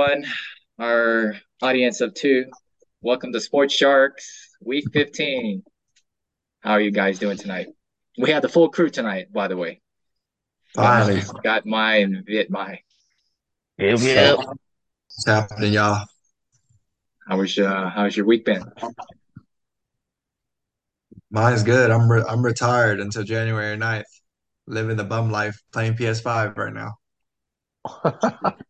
Hello, everyone. Our audience of two. Welcome to Sports Sharks Week 15. How are you guys doing tonight? We have the full crew tonight, by the way. Finally. Got my and Viet my. Yep, yep. What's happening, y'all? How was uh, how's your week been? Mine's good. I'm re I'm retired until January 9th. Living the bum life, playing PS5 right now.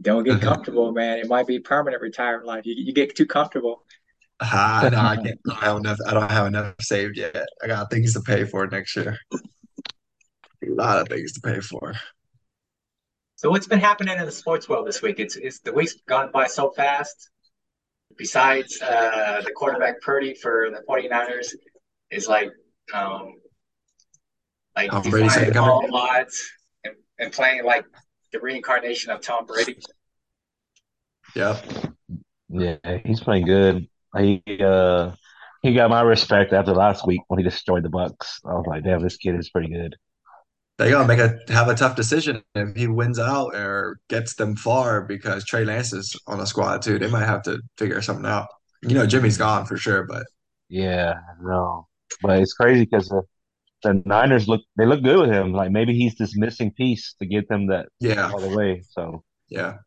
Don't get comfortable, man. It might be permanent retirement life. You, you get too comfortable. Ah, no, I can't. I don't have enough. I don't have enough saved yet. I got things to pay for next year. A lot of things to pay for. So what's been happening in the sports world this week? It's it's the week's gone by so fast. Besides uh, the quarterback Purdy for the 49ers is like um like Tom Brady's all odds and, and playing like the reincarnation of Tom Brady. Yeah. Yeah, he's playing good. He uh he got my respect after last week when he destroyed the Bucks. I was like, damn, this kid is pretty good. They gotta make a have a tough decision if he wins out or gets them far because Trey Lance is on the squad too. They might have to figure something out. You know, Jimmy's gone for sure, but Yeah, no. But it's crazy because the, the Niners look they look good with him. Like maybe he's this missing piece to get them that yeah, all the way. So yeah.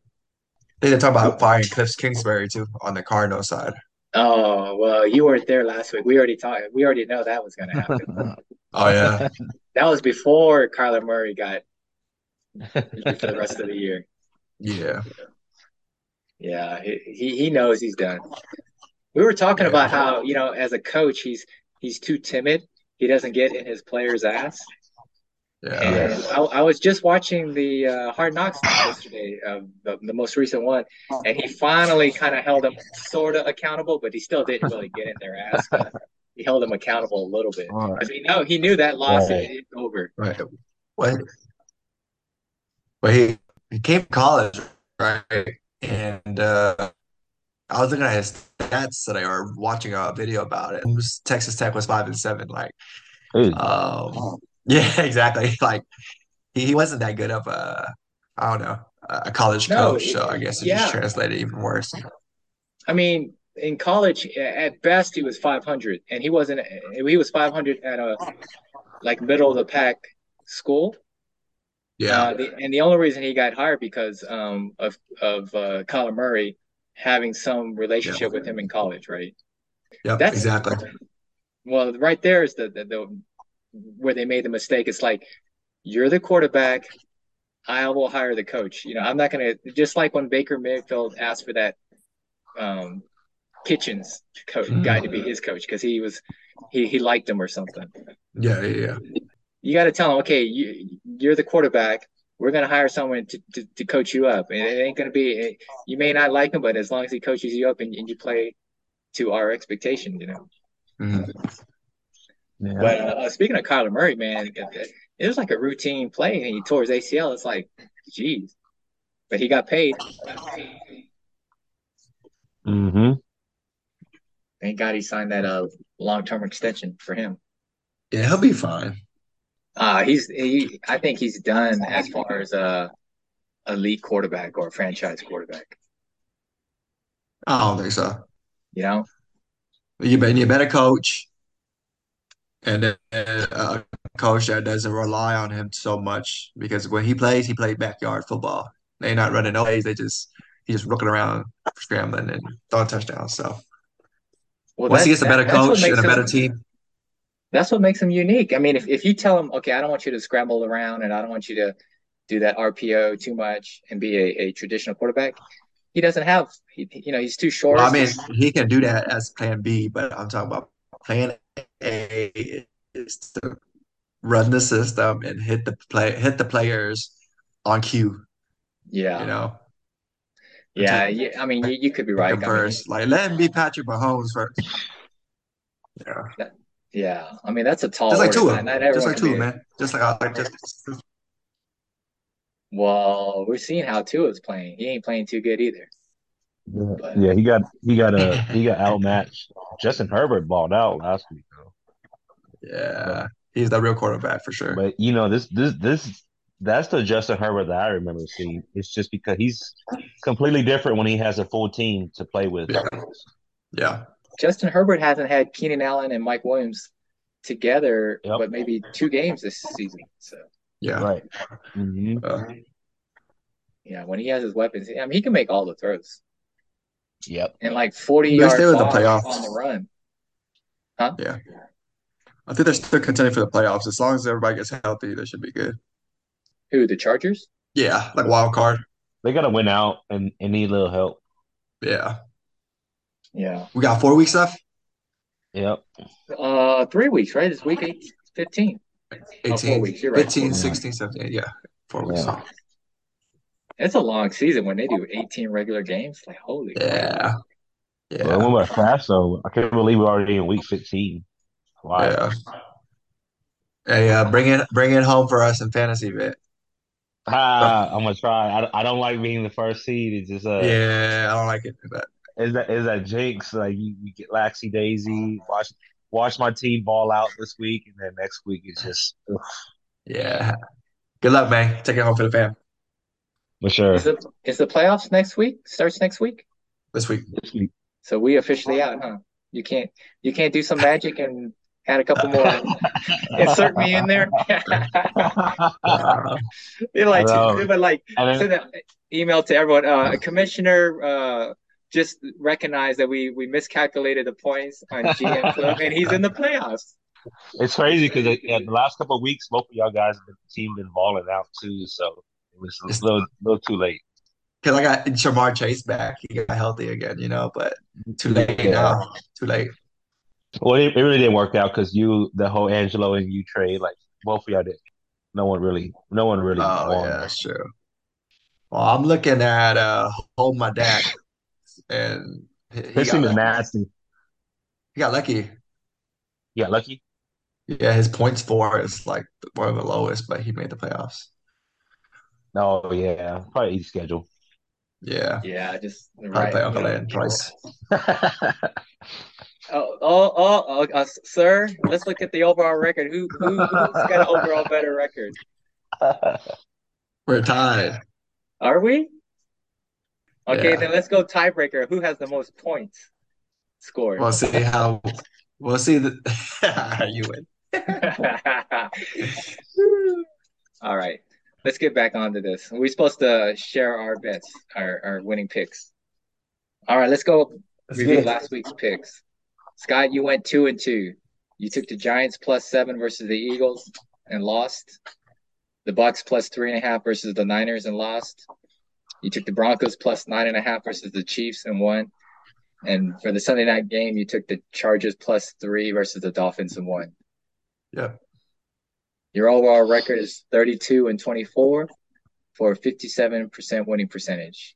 They did talk about firing Kliff Kingsbury too on the Cardinal side. Oh well, you weren't there last week. We already talked. We already know that was going to happen. Oh yeah, that was before Kyler Murray got for the rest of the year. yeah. Yeah, he he, he knows he's done. We were talking Yeah. about how you know as a coach he's he's too timid. He doesn't get in his players' ass. Yeah. And I, I was just watching the uh, Hard Knocks yesterday, uh, the, the most recent one, and he finally kind of held them sort of accountable, but he still didn't really get in their ass. But he held them accountable a little bit All right. because he know he knew that loss Right. is over. Right. What? Well, he he came to college, right? And uh, I was looking at his stats today, or watching a video about it. It was- Texas Tech was five and seven. Like, um, yeah, exactly. Like, he, he wasn't that good of a, I don't know, a a college No, coach. So I guess it yeah. just translated even worse. I mean, in college, at best, he was 500, and he wasn't. He was 500 at a like middle of the pack school. Yeah. Uh, the, and the only reason he got hired because um, of of uh, Kyler Murray having some relationship with him in college, right? Yeah, That's Exactly. well, right there is the, the the where they made the mistake. It's like you're the quarterback. I will hire the coach. You know, I'm not gonna just like when Baker Mayfield asked for that um, Kitchens co- guy to be his coach because he was he he liked him or something. Yeah. Yeah. Yeah. You got to tell him, okay, you you're the quarterback. We're gonna hire someone to, to, to coach you up. And it ain't gonna be. You may not like him, but as long as he coaches you up and, and you play to our expectation, you know. Mhm. yeah. But uh, speaking of Kyler Murray, man, it was like a routine play, and he tore his ACL. It's like, geez, but he got paid. Mm-hmm. Thank God he signed that uh long term extension for him. Yeah. He'll be fine. Uh he's he. I think he's done as far as a elite quarterback or a franchise quarterback. I don't think so. You know, You bet you better coach. And uh, a coach that doesn't rely on him so much because when he plays, he plays backyard football. They're not running no plays. They just he just looking around, scrambling and throwing touchdowns. So well once he gets a better coach and a better him. team, That's what makes him unique. I mean, if if you tell him, okay, I don't want you to scramble around, and I don't want you to do that RPO too much and be a, a traditional quarterback, he doesn't have. He, you know, he's too short. well, I mean, he can do that as plan B, but I'm talking about plan A is to run the system and hit the play, hit the players on cue. Yeah, You know, yeah, yeah. I mean, you, you could be right. him I mean, first. Like let him be Patrick Mahomes first. Yeah. that, yeah. I mean, that's a tall Just like order. Tua. Not, not Just like can be. Man. Just like I like just Well, we're seeing how Tua's playing. He ain't playing too good either. Yeah, But yeah, he got he got uh, a he got outmatched. Justin Herbert balled out last week though. But yeah. He's the real quarterback for sure. but you know this this this that's the Justin Herbert that I remember seeing. It's just because he's completely different when he has a full team to play with. Yeah. Yeah. Justin Herbert hasn't had Keenan Allen and Mike Williams together, Yep. but maybe two games this season. So Yeah. Right. hmm Uh, yeah, when he has his weapons, I mean, he can make all the throws Yep. and like forty They're yards still in the playoffs. on the run. Huh? Yeah, I think they're still contending for the playoffs. As long as everybody gets healthy, they should be good. Who the Chargers? Yeah, like wild card. They got to win out and, and need a little help. Yeah. Yeah, We got four weeks left. Yep. uh, three weeks, right? It's week eight, 15. Oh, four 18, weeks, you're right. 15, Yeah. 16, 17. Yeah. Four weeks Yeah. left. It's a long season when they do 18 regular games. Like, holy crap. Yeah. Well, Yeah. we went fast though. I can't believe we're already in week 15. Wow. Yeah. Hey, uh, bring it bring it home for us in fantasy, bit. Ah, I'm gonna try. I, I don't like being the first seed. It's just uh, Yeah, I don't like it. But is that is that jinx? Like you, you get laxy daisy. Watch watch my team ball out this week, and then next week it's just ugh, yeah. Good luck, man. Take it home for the fam for sure. Is the the playoffs next week? Starts next week? this week. This week. So we officially out, huh? You can't you can't do some magic and add a couple more. Insert me in there. They're like, I know. like send an email to everyone. Uh, Commissioner uh, just recognize that we we miscalculated the points on GM Club, and he's in the playoffs. it's crazy because yeah, the last couple of weeks, both of y'all guys, the team been balling out too. So it was a little, little too late. Cause I got Ja'Marr Chase back. He got healthy again, you know, but too late Yeah. now. Too late. Well, it, it really didn't work out because you, the whole Angelo and you trade, like both of y'all did. No one really, no one really Oh won. yeah, that's true. Well, I'm looking at uh hold my dad and he, he His got is lucky. nasty. He got lucky. Yeah, lucky. Yeah, his points for is like one of the lowest, but he made the playoffs. Oh yeah, probably easy schedule. Yeah. Yeah, just I'll right. play Uncle Ed twice. Oh, oh, oh, oh uh, sir, let's look at the overall record. Who, who, who's got an overall better record? We're tied. Are we? Okay, Yeah. then let's go tiebreaker. Who has the most points scored? We'll see how we'll see the you win. All right, let's get back onto this. We're supposed to share our bets, our, our winning picks. All right, let's go Let's review last week's picks. Scott, you went two and two. You took the Giants plus seven versus the Eagles and lost. The Bucks plus three and a half versus the Niners and lost. You took the Broncos plus nine and a half versus the Chiefs and won. And for the Sunday night game, you took the Chargers plus three versus the Dolphins and won. Yeah. Your overall record is 32 and 24 for a 57% winning percentage.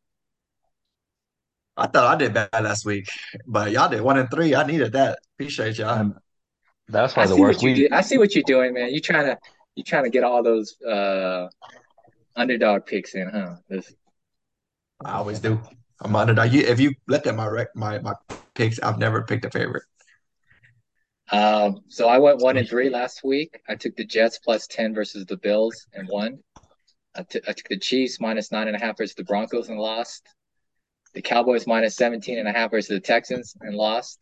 I thought I did bad last week, but y'all did one and three. I needed that. Appreciate y'all. Um, that's I probably the see worst what week. I see what you're doing, man. You trying to you trying to get all those uh underdog picks in, huh? This- I always do. I'm underdog. You if you looked at my rec my my picks, I've never picked a favorite. Um, so I went one and three last week. I took the Jets plus 10 versus the Bills and won. I took I took the Chiefs minus nine and a half versus the Broncos and lost. The Cowboys minus 17 and a half versus the Texans and lost.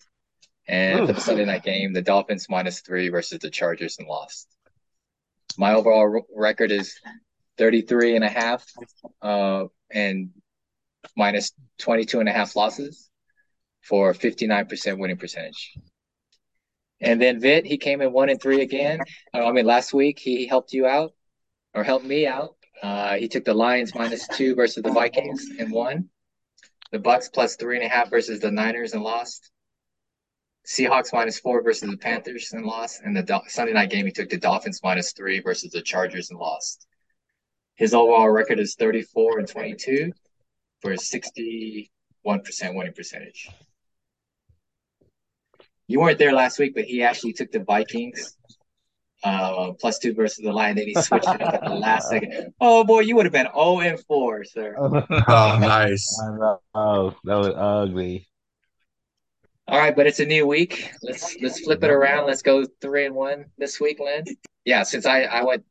And for the Oof. Sunday night game, the Dolphins minus three versus the Chargers and lost. My overall r- record is 33 and a half, uh, and minus 22 and a half losses for 59% winning percentage. And then Vit, he came in one and three again. Uh, I mean, last week he helped you out or helped me out. Uh, he took the Lions minus two versus the Vikings and won. The Bucks plus three and a half versus the Niners and lost. Seahawks minus four versus the Panthers and lost. And the Dol- Sunday night game, he took the Dolphins minus three versus the Chargers and lost. His overall record is 34 and 22 for a 61% winning percentage. You weren't there last week, but he actually took the Vikings uh, plus two versus the Lions. Then he switched it up at the last second. Oh boy, you would have been 0 and 4, sir. Oh, nice. Oh, that was ugly. All right, but it's a new week. Let's let's flip it around. Let's go three and one this week, Lynn. Yeah, since I I went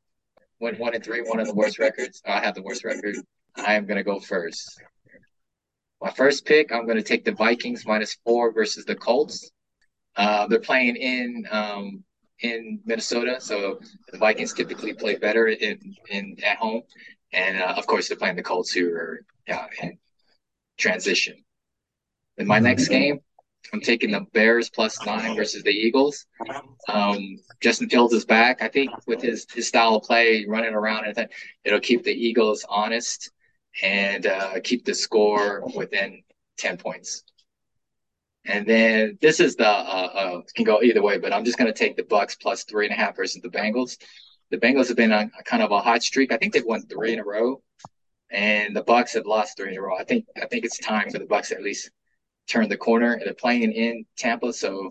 went one and three, one of the worst records. I have the worst record. I am gonna go first. My first pick, I'm gonna take the Vikings minus four versus the Colts. Uh, they're playing in um, in Minnesota, so the Vikings typically play better in, in at home, and uh, of course they're playing the Colts, who are yeah, in transition. In my next game, I'm taking the Bears plus nine versus the Eagles. Um, Justin Fields is back. I think with his his style of play, running around, and it'll keep the Eagles honest and uh, keep the score within ten points. And then this is the uh, uh, can go either way, but I'm just going to take the Bucks plus three and a half versus the Bengals. The Bengals have been on kind of a hot streak. I think they've won three in a row, and the Bucks have lost three in a row. I think I think it's time for the Bucks at least turn the corner. They're playing in Tampa, so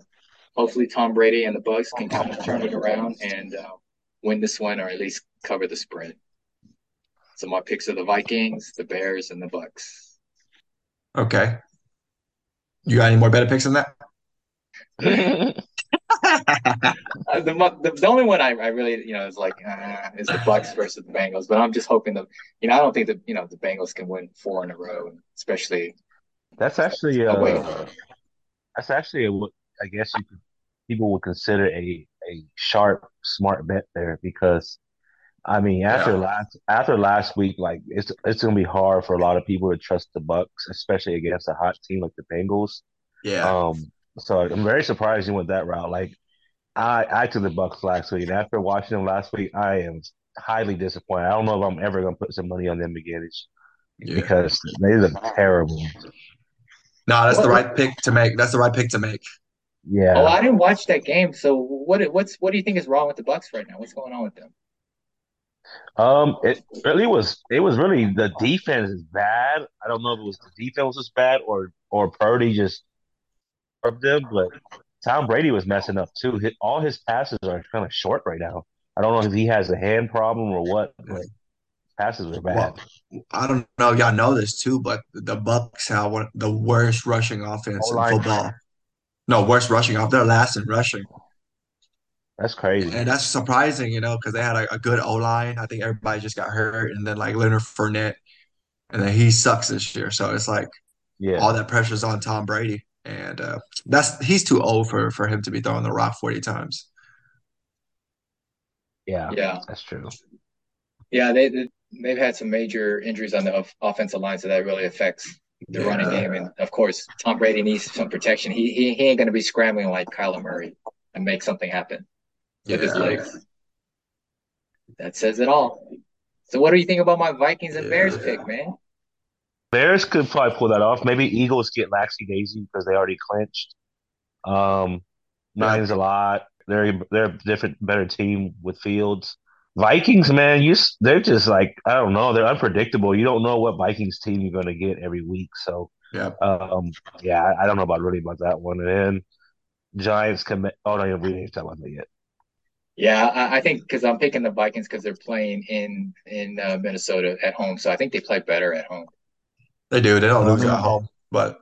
hopefully Tom Brady and the Bucks can kind of turn it around and uh, win this one, or at least cover the spread. So my picks are the Vikings, the Bears, and the Bucks. Okay. You got any more better picks than that? Uh, the, the, the only one I, I really you know is like uh, is the Bucks versus the Bengals, but I'm just hoping that you know I don't think that you know the Bengals can win four in a row, especially. That's actually uh, that's actually a, I guess you could people would consider a a sharp, smart bet there because I mean after yeah. last after last week, like it's it's gonna be hard for a lot of people to trust the Bucks, especially against a hot team like the Bengals. Yeah. Um. So I'm very surprised you went that route. Like I I took the Bucks last week, and after watching them last week, I am highly disappointed. I don't know if I'm ever gonna put some money on them again. Yeah. because they look terrible. No, that's the right pick to make. That's the right pick to make. Yeah. Oh, I didn't watch that game. So what? What's what do you think is wrong with the Bucks right now? What's going on with them? Um, it really was. It was really the defense is bad. I don't know if it was the defense was bad or or Purdy just of them, but Tom Brady was messing up too. His, all his passes are kind of short right now. I don't know if he has a hand problem or what, but passes are bad. Well, I don't know y'all know this too, but the Bucks have one the worst rushing offense in football. No, worst rushing off. They're last in rushing. That's crazy. And that's surprising, you know, because they had a, a good O line. I think everybody just got hurt, and then like Leonard Fournette, and then he sucks this year. So it's like, yeah, all that pressure's on Tom Brady and uh, that's he's too old for for him to be throwing the rock forty times. Yeah, yeah, that's true. Yeah, they, they have had some major injuries on the offensive line, so that really affects the yeah. running game. And of course, Tom Brady needs some protection. He he, he ain't going to be scrambling like Kyler Murray and make something happen with yeah. his legs. That says it all. So, what do you think about my Vikings and Bears pick, man? Bears could probably pull that off. Maybe Eagles get laxy daisy because they already clinched. Um, nine's yeah. a lot. They're they're a different, better team with Fields. Vikings, man, you they're just like I don't know. They're unpredictable. You don't know what Vikings team you're going to get every week. So, yeah, um, yeah, I, I, don't know about really about that one. And then Giants commit. Oh no, we didn't talk about that yet. Yeah, I, I think because I'm picking the Vikings because they're playing in in uh, Minnesota at home, so I think they play better at home. They do. They don't lose at home, but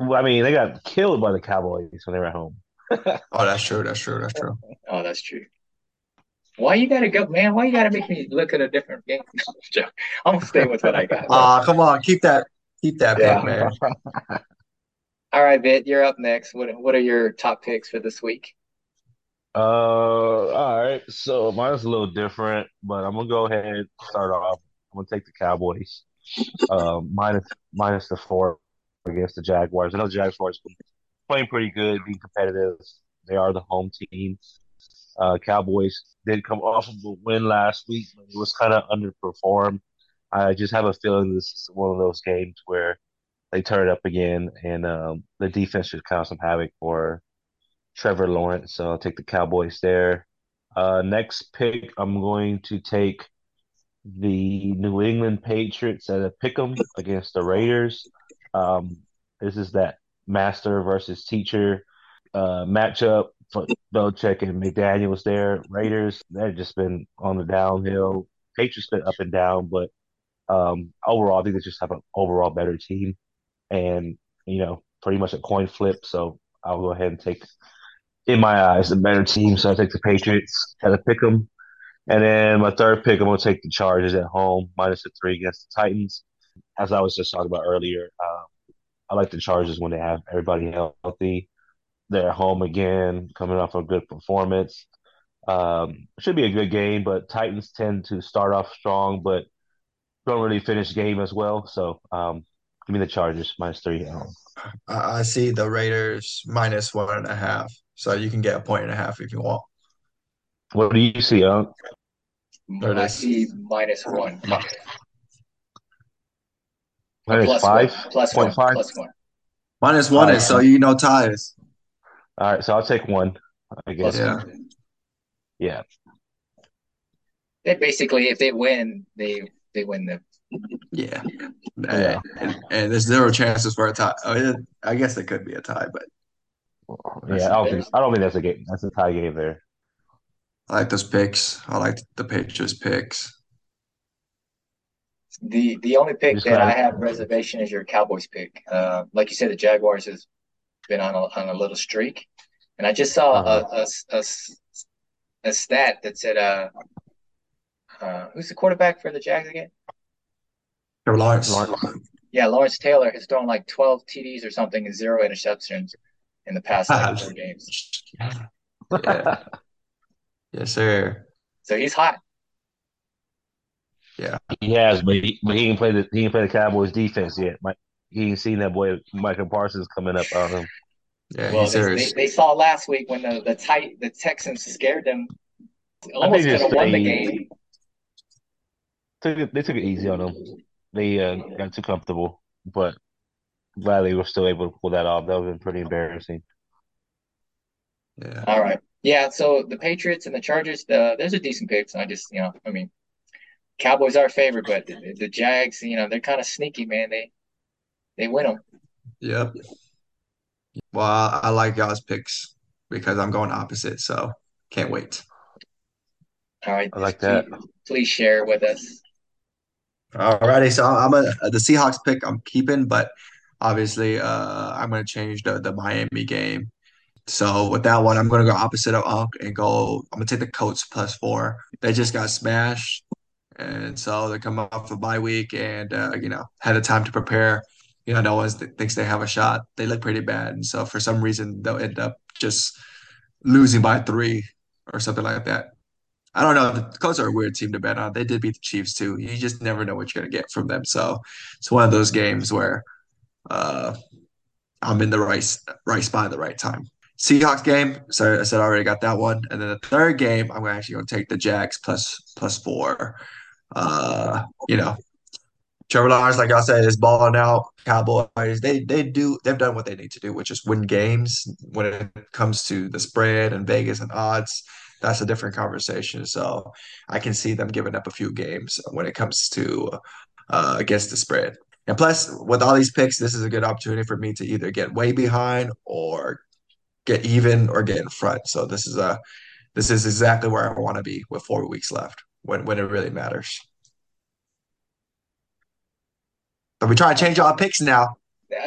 well, I mean, they got killed by the Cowboys when they were at home. oh, that's true. That's true. That's true. Oh, that's true. Why you gotta go, man? Why you gotta make me look at a different game? I'm gonna stay with what I got. Ah, uh, come on, keep that, keep that yeah. pick, man. All right, Bit, you're up next. What What are your top picks for this week? Uh, all right. So mine's a little different, but I'm gonna go ahead and start off. I'm gonna take the Cowboys uh, minus minus the four against the Jaguars. I know the Jaguars playing pretty good, being competitive. They are the home team. Uh, Cowboys did come off of a win last week, but it was kind of underperformed. I just have a feeling this is one of those games where they turn it up again, and um, the defense should cause some havoc for Trevor Lawrence. So I'll take the Cowboys there. Uh, next pick, I'm going to take the New England Patriots at a pick'em against the Raiders. Um, this is that master versus teacher uh, matchup. For Belichick and McDaniels there. Raiders, they've just been on the downhill. Patriots been up and down, but um, overall, I think they just have an overall better team. And, you know, pretty much a coin flip. So I'll go ahead and take, in my eyes, the better team. So I take the Patriots at pick them. And then my third pick, I'm going to take the Chargers at home, minus the three against the Titans. As I was just talking about earlier, um, I like the Chargers when they have everybody healthy. They're home again, coming off a good performance. Um, should be a good game, but Titans tend to start off strong, but don't really finish game as well. So um, give me the Chargers minus three at home. I see the Raiders minus one and a half. So you can get a point and a half if you want. What do you see, Unc? There it I see minus one. Minus Plus five one. Plus point one. five. Plus one. Minus one is so you know ties. All right, so I'll take one. I guess. Plus Yeah. one. Yeah. They basically, if they win, they they win the. Yeah. Yeah. And, and there's zero chances for a tie. I, mean, I guess it could be a tie, but Yeah, I don't think I don't think that's a game. That's a tie game there. I like those picks. I like the Patriots picks. The the only pick that I have reservation is your Cowboys pick. Uh, like you said, the Jaguars has been on a, on a little streak, and I just saw Uh-huh. a, a, a s- a stat that said, uh, uh, who's the quarterback for the Jags again? Lawrence. Lawrence. Yeah, Lawrence Taylor has thrown like 12 TDs or something and zero interceptions in the past like four games. Yeah. Yes, sir. So he's hot. Yeah, he has, but he but he ain't played the he ain't played the Cowboys defense yet. Mike, he ain't seen that boy Michael Parsons coming up on him. Yeah, Well, he's they, they, saw last week when the the tight the Texans scared them. Almost they could have won the game. Took it, they took it easy on them. They uh, got too comfortable, but glad they were still able to pull that off. That would have been pretty embarrassing. Yeah. All right. Yeah, so the Patriots and the Chargers, the, those are decent picks. I just, you know, I mean, Cowboys are favored, but the, the Jags, you know, they're kind of sneaky, man. They they win them. Yep. Well, I, I like y'all's picks because I'm going opposite, so can't wait. All right. I like that. Please share with us. All righty. so I'm a the Seahawks pick I'm keeping, but obviously uh I'm gonna change the the Miami game. So with that one, I'm gonna go opposite of Unc and go. I'm gonna take the Colts plus four. They just got smashed, and so they come off a bye week and uh, you know had the time to prepare. You know, no one thinks they have a shot. They look pretty bad, and so for some reason they'll end up just losing by three or something like that. I don't know. The Colts are a weird team to bet on. They did beat the Chiefs too. You just never know what you're gonna get from them. So it's one of those games where uh, I'm in the right right spot at the right time. Seahawks game. So I said I already got that one. And then the third game, I'm actually going to take the Jags plus plus four. Uh, you know, Trevor Lawrence, like I said, is balling out. Cowboys, they they do they've done what they need to do, which is win games. When it comes to the spread and Vegas and odds, that's a different conversation. So I can see them giving up a few games when it comes to uh, against the spread. And plus, with all these picks, this is a good opportunity for me to either get way behind or get even or get in front. So this is a this is exactly where I want to be with four weeks left when when it really matters. Are we trying to change our picks now.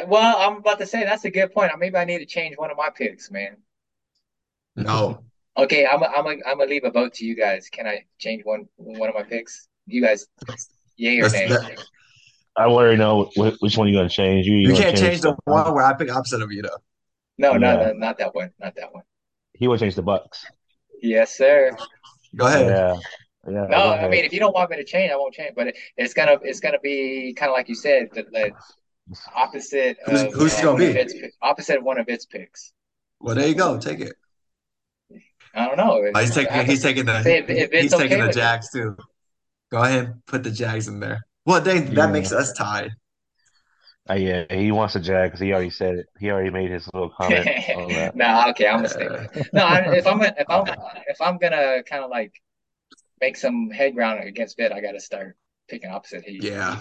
Well, I'm about to say that's a good point. I maybe I need to change one of my picks, man. No. Okay, I'm a, I'm a, I'm gonna leave a vote to you guys. Can I change one one of my picks? You guys, yay or nay? That- I already know which one you're gonna change. You, you gonna can't change the the- one where I pick opposite of you though. No, no, Yeah. not that one. Not that one. He would change the Bucks. Yes, sir. Go ahead. Yeah, yeah. No, I mean, if you don't want me to change, I won't change. But it, it's gonna it's gonna be kind of like you said, the, the opposite Who's- of who's gonna of be? its opposite of one of its picks. Well, there you go. Take it. I don't know. Oh, he's taking he's taking the If- if it's he's taking the with you. Jags too. Go ahead, put the Jags in there. Well, they, Yeah. that makes us tied. Uh, yeah, he wants a Jag because he already said it. He already made his little comment on that. no, okay, I'm gonna. Uh, No, I, if I'm gonna- if I'm if I'm gonna kind of like make some head ground against Bit, I got to start picking opposite. He, Yeah.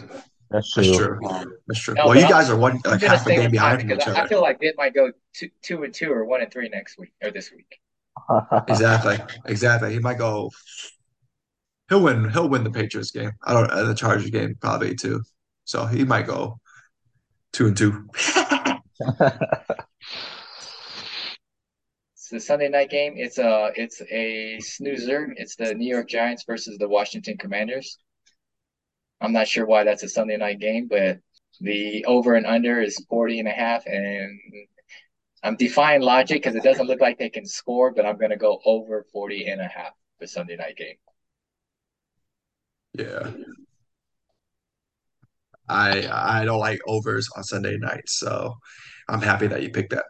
That's true. That's true. That's true. No, well, you I'm- guys are one I'm like half a game behind each because I, I feel like Vid might go two two and two or one and three next week or this week. Exactly. Exactly. He might go. He'll win. He'll win the Patriots game. I don't. Uh, the Chargers game probably too. So he might go two and two. It's the Sunday night game. It's a it's a snoozer. It's the New York Giants versus the Washington Commanders. I'm not sure why that's a Sunday night game, but the over and under is 40 and a half and I'm defying logic because it doesn't look like they can score, but I'm going to go over 40 and a half for Sunday night game. Yeah. I I don't like overs on Sunday nights, so I'm happy that you picked that.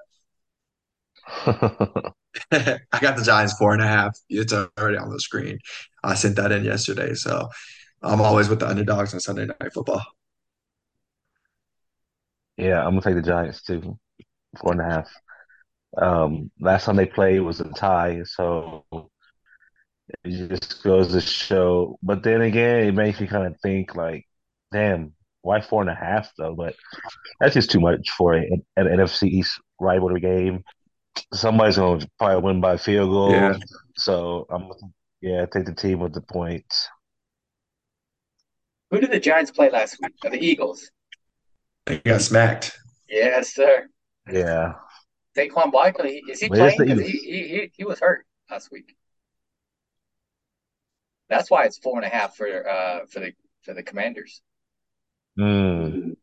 I got the Giants four and a half. It's already on the screen. I sent that in yesterday, so I'm always with the underdogs on Sunday night football. Yeah, I'm gonna take the Giants too. Four and a half. Um, last time they played was a tie, so it just goes to show. But then again, it makes me kind of think like, damn, why four and a half though? But that's just too much for a, an NFC East rivalry game. Somebody's gonna probably win by field goal. Yeah. So I'm yeah, take the team with the points. Who did the Giants play last week? Oh, the Eagles. They got smacked. Yes, sir. Yeah. Saquon Barkley, is he Where's playing? the 'Cause he, he he he was hurt last week. That's why it's four and a half for uh for the for the Commanders. Mm,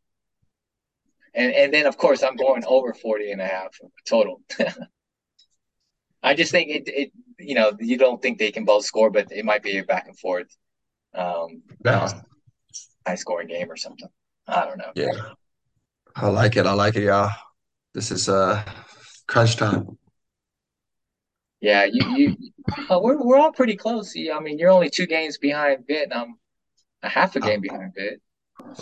And and then of course I'm going over 40 and a half total. I just think it it you know, you don't think they can both score, but it might be a back and forth um Yeah. high scoring game or something. I don't know. Yeah. I like it. I like it, y'all. This is uh crunch time. Yeah, you you uh, we're we're all pretty close. I mean, you're only two games behind Bit, and I'm a half a game behind Bit.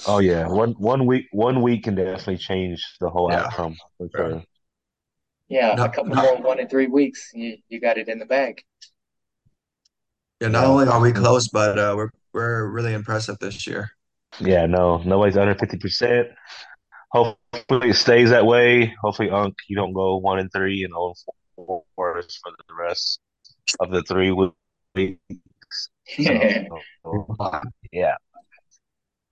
oh yeah. One one week one week can definitely change the whole Yeah. outcome for sure. Yeah, a couple not, more one in three weeks, you you got it in the bag. yeah, not only are we close, but uh we're we're really impressive this year. Yeah, no, nobody's under fifty percent. Hopefully it stays that way. Hopefully, Unc, you don't go one and three and four for the rest of the three weeks. So yeah,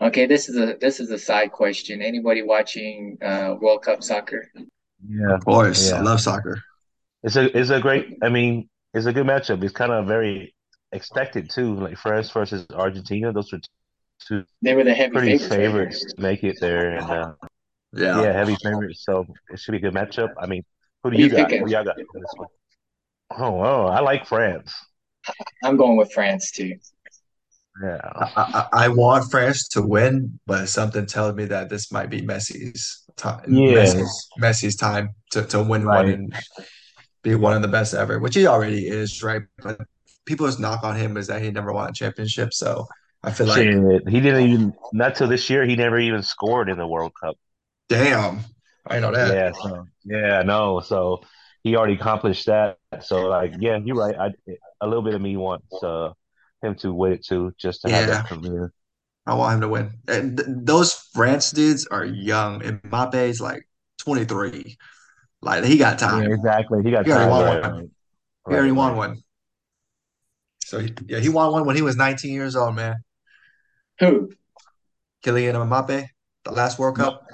Okay, this is a this is a side question. Anybody watching uh World Cup soccer? yeah, Of course, I love soccer. It's a it's a great. I mean, it's a good matchup. It's kind of very expected too. Like France versus Argentina. Those are two They were the heavy pretty favorites favorites to make it there, and uh, Yeah. yeah, heavy favorites. So it should be a good matchup. I mean, who do you you got? picking? Who y'all got this one? Oh, oh, I like France. I'm going with France too. Yeah. I, I, I want France to win, but something tells me that this might be Messi's time, Yeah, Messi's Messi's time to, to win one and be one of the best ever, which he already is, right? But people's knock on him is that he never won a championship. So I feel like, Shit, he didn't even not till this year. He never even scored in the World Cup. damn, I know that. Yeah, so yeah, no, so he already accomplished that. So like, yeah, you're right. I a little bit of me wants uh him to win it too, just to have that premiere. I want him to win. And th those France dudes are young. And Mbappe's like 23. Like he got Yeah, time. exactly. He got He already time. won Right, one. right, He already right, won one. So he, yeah, he won one when he was 19 years old, man. Who? Kylian Mbappe, the last World No, Cup.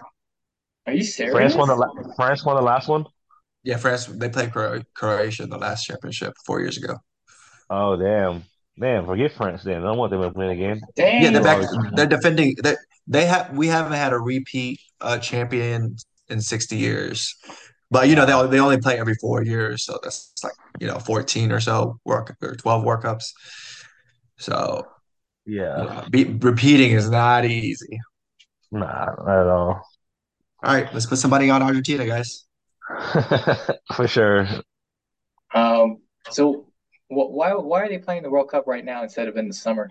Are you France won the serious? la France won the last one. Yeah, France, they played Cro Croatia in the last championship four years ago. Oh damn, man, forget France then. I don't want them to win again. Yeah, they're back. Damn. always They're defending. They they have. We haven't had a repeat uh, champion in 60 years. But you know they only, they only play every four years, so that's like you know 14 or so work or 12 World Cups. So you Yeah, know, be, repeating is not easy. nah, not at all. All right, let's put somebody on Argentina, guys. For sure. Um, so wh why why are they playing the World Cup right now instead of in the summer?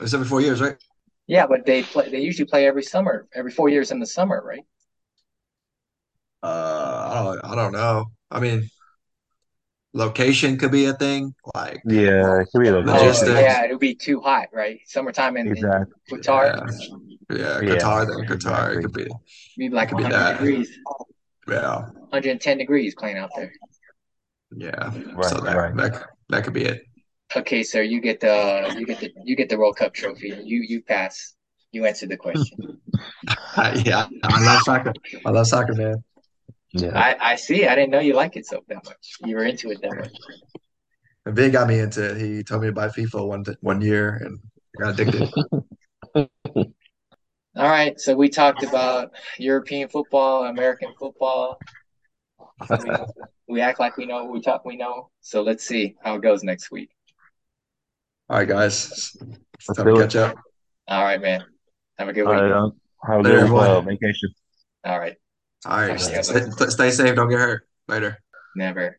It's every four years, right? Yeah, but they play they usually play every summer, every four years in the summer, right? Uh, I don't, I don't know. I mean, location could be a thing, like Yeah, it could be Oh, location. logistics. yeah, it would be too hot, right? Summertime in, in Exactly. Qatar, Yeah, yeah, Yeah, Qatar then Qatar. It could be, it be like could be 100 that. degrees, Yeah, 110 degrees playing out there. yeah. So Right, that right. that that could be it. Okay, sir, you get the you get the you get the World Cup trophy. You you pass. You answered the question. yeah, I love soccer. I love soccer, man. Yeah. I I see. I didn't know you like it so that much. You were into it that much. And Big got me into it. He told me to buy FIFA one one year, and I got addicted. All right, so we talked about European football, American football. We, we act like we know what we talk we know. So let's see how it goes next week. All right, guys, it's time to catch up. All right, man. Have a good All week. right. uh, have a Later, good uh, vacation. All right. All right, Yeah. stay, stay safe. Don't get hurt. Later. Never.